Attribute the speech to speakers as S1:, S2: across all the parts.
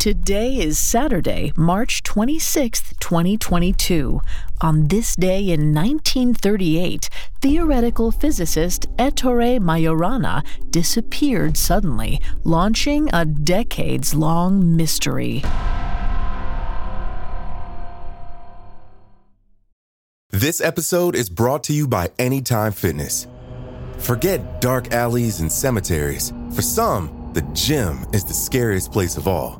S1: Today is Saturday, March 26th, 2022. On this day in 1938, theoretical physicist Ettore Majorana disappeared suddenly, launching a decades long mystery.
S2: This episode is brought to you by Anytime Fitness. Forget dark alleys and cemeteries. For some, the gym is the scariest place of all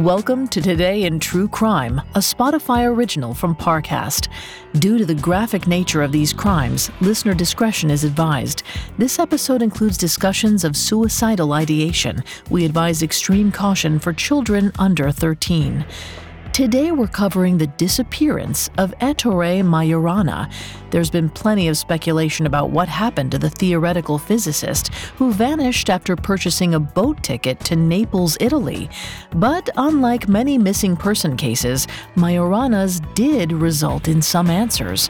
S1: Welcome to Today in True Crime, a Spotify original from Parcast. Due to the graphic nature of these crimes, listener discretion is advised. This episode includes discussions of suicidal ideation. We advise extreme caution for children under 13. Today we're covering the disappearance of Ettore Majorana. There's been plenty of speculation about what happened to the theoretical physicist who vanished after purchasing a boat ticket to Naples, Italy. But unlike many missing person cases, Majorana's did result in some answers.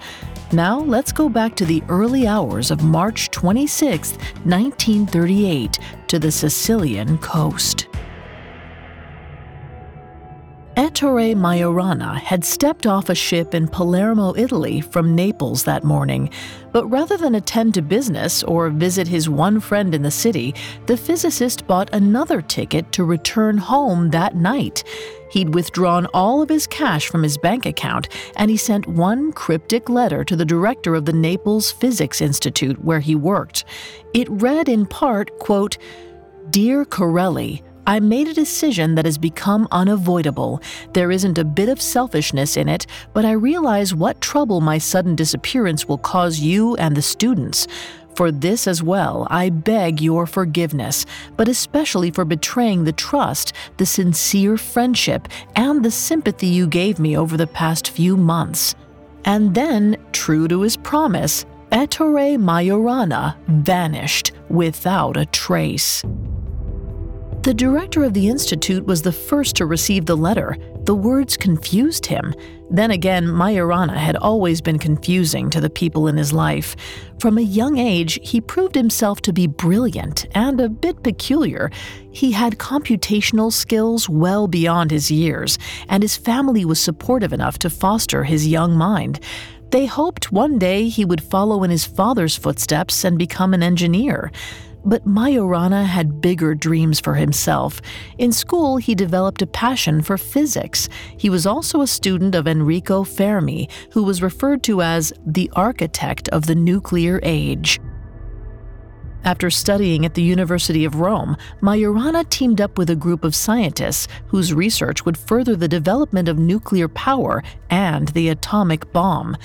S1: Now let's go back to the early hours of March 26, 1938, to the Sicilian coast. Ettore Majorana had stepped off a ship in Palermo, Italy from Naples that morning, but rather than attend to business or visit his one friend in the city, the physicist bought another ticket to return home that night. He'd withdrawn all of his cash from his bank account, and he sent one cryptic letter to the director of the Naples Physics Institute where he worked. It read in part, quote, Dear Carrelli, I made a decision that has become unavoidable. There isn't a bit of selfishness in it, but I realize what trouble my sudden disappearance will cause you and the students. For this as well, I beg your forgiveness, but especially for betraying the trust, the sincere friendship, and the sympathy you gave me over the past few months. And then, true to his promise, Ettore Majorana vanished without a trace. The director of the Institute was the first to receive the letter. The words confused him. Then again, Majorana had always been confusing to the people in his life. From a young age, he proved himself to be brilliant and a bit peculiar. He had computational skills well beyond his years, and his family was supportive enough to foster his young mind. They hoped one day he would follow in his father's footsteps and become an engineer. But Majorana had bigger dreams for himself. In school, he developed a passion for physics. He was also a student of Enrico Fermi, who was referred to as the architect of the nuclear age. After studying at the University of Rome, Majorana teamed up with a group of scientists whose research would further the development of nuclear power and the atomic bomb.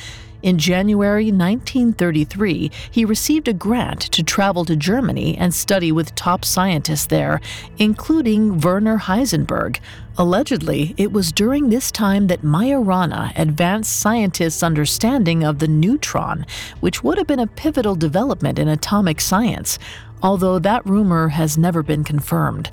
S1: In January 1933, he received a grant to travel to Germany and study with top scientists there, including Werner Heisenberg. Allegedly, it was during this time that Majorana advanced scientists' understanding of the neutron, which would have been a pivotal development in atomic science, although that rumor has never been confirmed.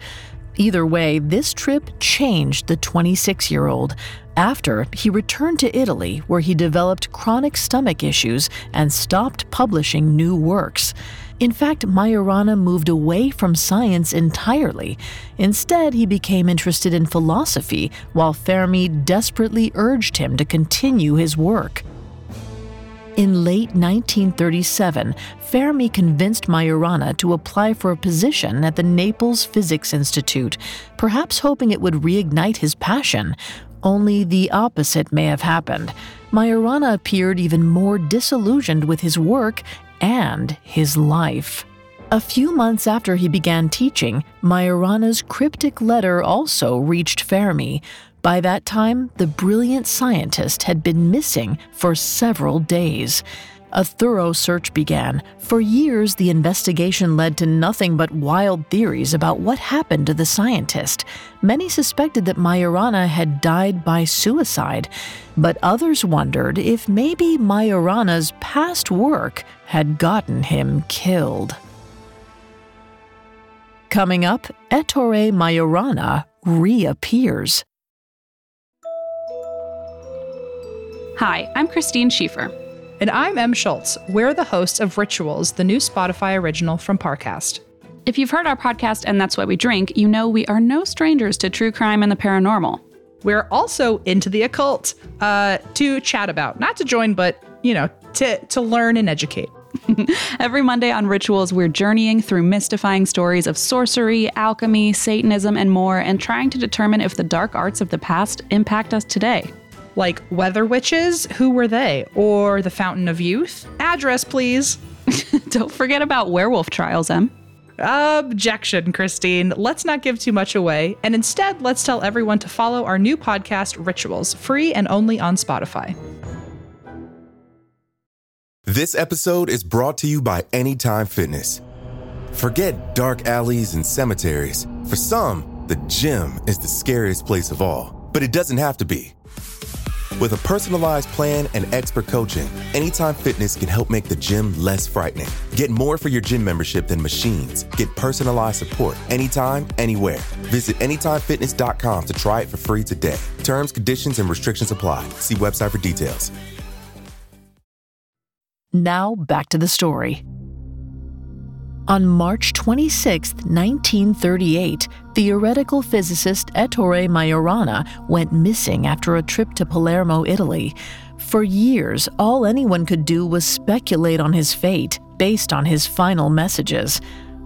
S1: Either way, this trip changed the 26 year old. After, he returned to Italy, where he developed chronic stomach issues and stopped publishing new works. In fact, Majorana moved away from science entirely. Instead, he became interested in philosophy, while Fermi desperately urged him to continue his work. In late 1937, Fermi convinced Majorana to apply for a position at the Naples Physics Institute, perhaps hoping it would reignite his passion. Only the opposite may have happened. Majorana appeared even more disillusioned with his work and his life. A few months after he began teaching, Majorana's cryptic letter also reached Fermi, by that time, the brilliant scientist had been missing for several days. A thorough search began. For years, the investigation led to nothing but wild theories about what happened to the scientist. Many suspected that Majorana had died by suicide, but others wondered if maybe Majorana's past work had gotten him killed. Coming up, Ettore Majorana reappears.
S3: Hi, I'm Christine Schieffer.
S4: And I'm Em Schultz. We're the hosts of Rituals, the new Spotify original from Parcast.
S3: If you've heard our podcast and that's what we drink, you know we are no strangers to true crime and the paranormal.
S4: We're also into the occult uh, to chat about, not to join, but you know, to to learn and educate.
S3: Every Monday on Rituals, we're journeying through mystifying stories of sorcery, alchemy, Satanism, and more, and trying to determine if the dark arts of the past impact us today
S4: like weather witches, who were they? Or the Fountain of Youth? Address, please.
S3: Don't forget about werewolf trials, Em.
S4: Objection, Christine. Let's not give too much away, and instead, let's tell everyone to follow our new podcast, Rituals, free and only on Spotify.
S2: This episode is brought to you by Anytime Fitness. Forget dark alleys and cemeteries. For some, the gym is the scariest place of all, but it doesn't have to be. With a personalized plan and expert coaching, Anytime Fitness can help make the gym less frightening. Get more for your gym membership than machines. Get personalized support anytime, anywhere. Visit AnytimeFitness.com to try it for free today. Terms, conditions, and restrictions apply. See website for details.
S1: Now, back to the story. On March 26, 1938, theoretical physicist Ettore Majorana went missing after a trip to Palermo, Italy. For years, all anyone could do was speculate on his fate based on his final messages.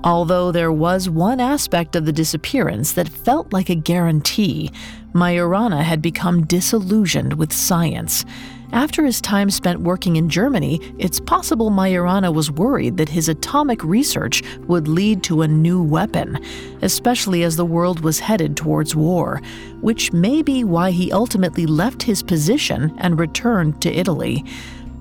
S1: Although there was one aspect of the disappearance that felt like a guarantee, Majorana had become disillusioned with science. After his time spent working in Germany, it's possible Majorana was worried that his atomic research would lead to a new weapon, especially as the world was headed towards war, which may be why he ultimately left his position and returned to Italy.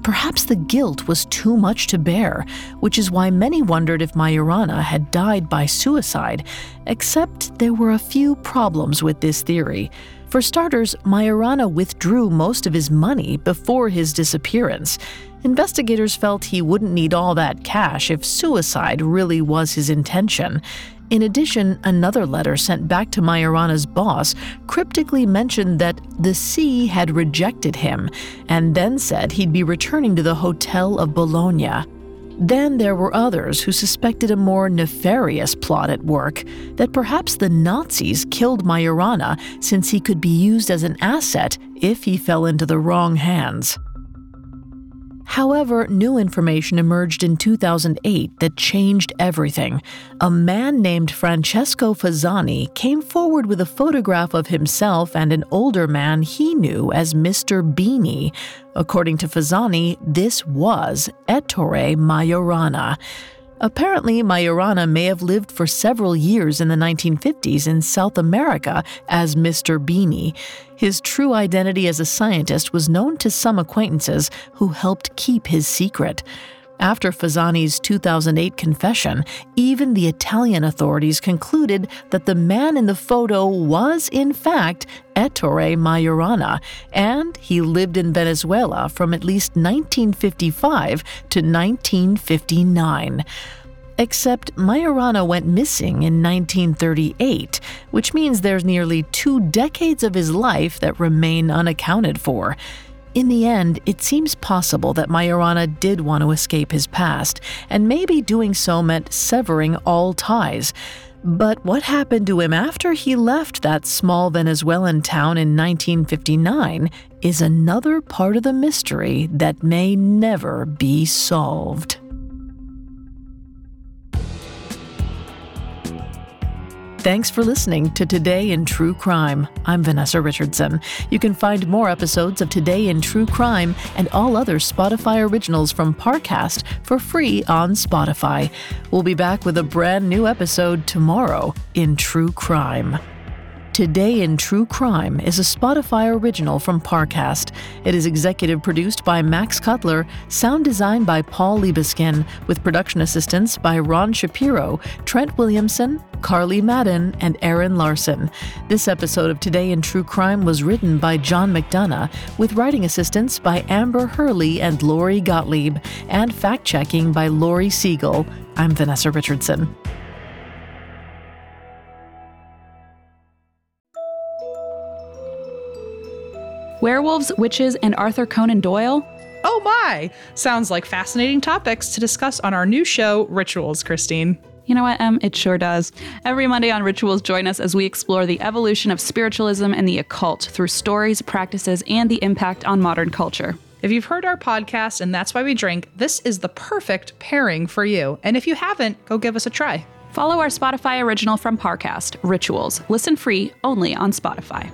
S1: Perhaps the guilt was too much to bear, which is why many wondered if Majorana had died by suicide, except there were a few problems with this theory. For starters, Majorana withdrew most of his money before his disappearance. Investigators felt he wouldn't need all that cash if suicide really was his intention. In addition, another letter sent back to Majorana's boss cryptically mentioned that the sea had rejected him, and then said he'd be returning to the Hotel of Bologna. Then there were others who suspected a more nefarious plot at work that perhaps the Nazis killed Majorana since he could be used as an asset if he fell into the wrong hands. However, new information emerged in 2008 that changed everything. A man named Francesco Fasani came forward with a photograph of himself and an older man he knew as Mr. Bini. According to Fasani, this was Ettore Majorana. Apparently, Majorana may have lived for several years in the 1950s in South America as Mr. Bini. His true identity as a scientist was known to some acquaintances who helped keep his secret. After Fasani's 2008 confession, even the Italian authorities concluded that the man in the photo was, in fact, Ettore Majorana, and he lived in Venezuela from at least 1955 to 1959. Except Majorana went missing in 1938, which means there's nearly two decades of his life that remain unaccounted for. In the end, it seems possible that Majorana did want to escape his past, and maybe doing so meant severing all ties. But what happened to him after he left that small Venezuelan town in 1959 is another part of the mystery that may never be solved. Thanks for listening to Today in True Crime. I'm Vanessa Richardson. You can find more episodes of Today in True Crime and all other Spotify originals from Parcast for free on Spotify. We'll be back with a brand new episode tomorrow in True Crime. Today in True Crime is a Spotify original from Parcast. It is executive produced by Max Cutler, sound designed by Paul Liebeskin, with production assistance by Ron Shapiro, Trent Williamson, Carly Madden, and Aaron Larson. This episode of Today in True Crime was written by John McDonough, with writing assistance by Amber Hurley and Lori Gottlieb, and fact checking by Lori Siegel. I'm Vanessa Richardson.
S3: Werewolves, witches, and Arthur Conan Doyle?
S4: Oh my! Sounds like fascinating topics to discuss on our new show, Rituals, Christine.
S3: You know what, Em? It sure does. Every Monday on Rituals, join us as we explore the evolution of spiritualism and the occult through stories, practices, and the impact on modern culture.
S4: If you've heard our podcast and that's why we drink, this is the perfect pairing for you. And if you haven't, go give us a try.
S3: Follow our Spotify original from Parcast, Rituals. Listen free only on Spotify.